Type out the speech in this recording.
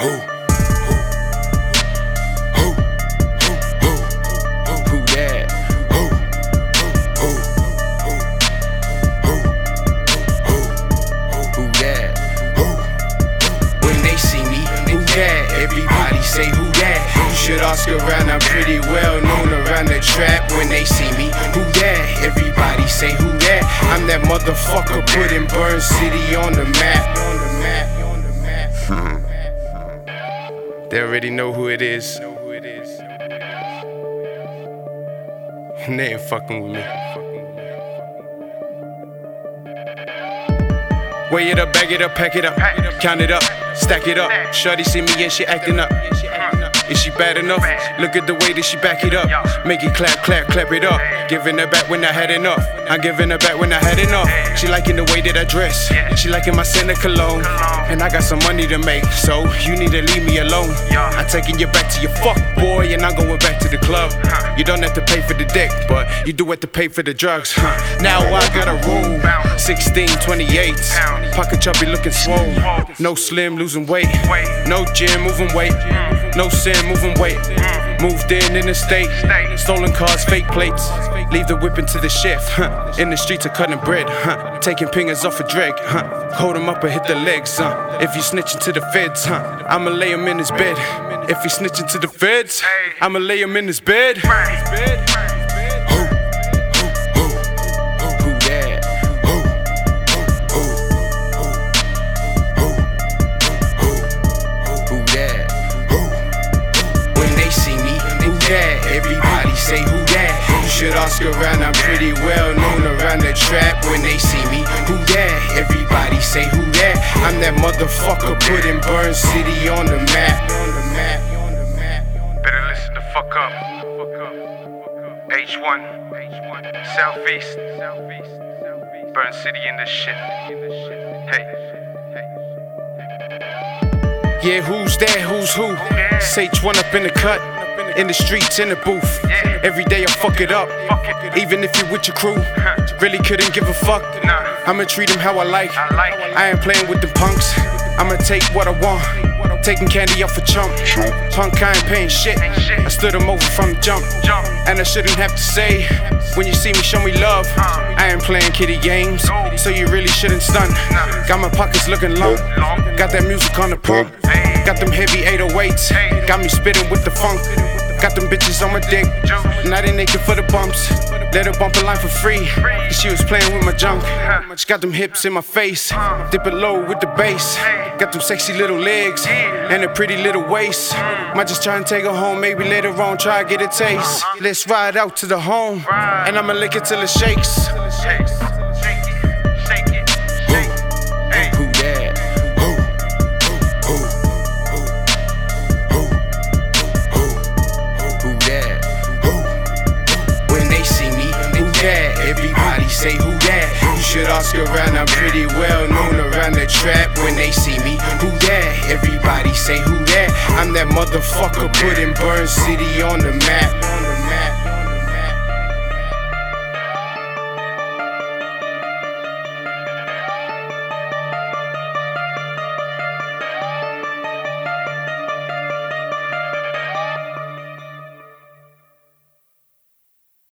Who? who, who, who, who, who, who that? Who, who, who, who, who, who, who that? When they see me, who that? Everybody say who that? You should ask around, I'm pretty well known around the trap when they see me. Who that? Everybody say who that? I'm that motherfucker putting Burn City on the map. On the map, on the map. Hmm they already know who it is. And they ain't fucking with me. Weigh it up, bag it up, pack it up, count it up, stack it up. Shorty see me and she acting up. Is she bad enough? Look at the way that she back it up. Make it clap, clap, clap it up. Giving her back when I had enough. I'm giving her back when I had enough. She liking the way that I dress. She liking my of cologne. And I got some money to make, so you need to leave me alone. I'm taking you back to your fuck boy, and I'm going back to the club. You don't have to pay for the dick, but you do have to pay for the drugs. Huh. Now I got a room, 16, 28. Pocket chubby looking swole. No slim, losing weight. No gym, moving weight. No sin, moving weight. Moved in in the state. Stolen cars, fake plates. Leave the whip into the shift. Huh. In the streets of cutting bread. Huh. Taking pingers off a drag. Huh. Hold him up and hit the legs. Huh. If you snitching to the feds, huh. I'ma lay him in his bed. If he snitching to the feds, I'ma lay him in his bed. Everybody say who that? You should ask around. I'm pretty well known around the trap when they see me. Who that? Everybody say who that? I'm that motherfucker putting Burn City on the map. Better listen the fuck up. H1, Southeast, Burn City in this shit. Hey. Yeah, who's that? Who's who? H1 up in the cut. In the streets, in the booth. Every day I fuck it up. Even if you with your crew. Really couldn't give a fuck. I'ma treat them how I like. I ain't playing with the punks. I'ma take what I want. Taking candy off a chump. Punk, I ain't paying shit. I stood him over from the jump. And I shouldn't have to say, when you see me, show me love. I ain't playing kitty games, so you really shouldn't stun. Got my pockets looking long. Got that music on the pump. Got them heavy 808s. Got me spitting with the funk. Got them bitches on my dick. Now they naked for the bumps. Let her bump a line for free. She was playing with my junk. She got them hips in my face. Dip it low with the bass. Got them sexy little legs. And a pretty little waist. Might just try and take her home. Maybe later on try to get a taste. Let's ride out to the home. And I'ma lick it till it shakes. Everybody say who that? You should ask around. I'm pretty well known around the trap when they see me. Who that? Everybody say who that? I'm that motherfucker putting Burn City on the map.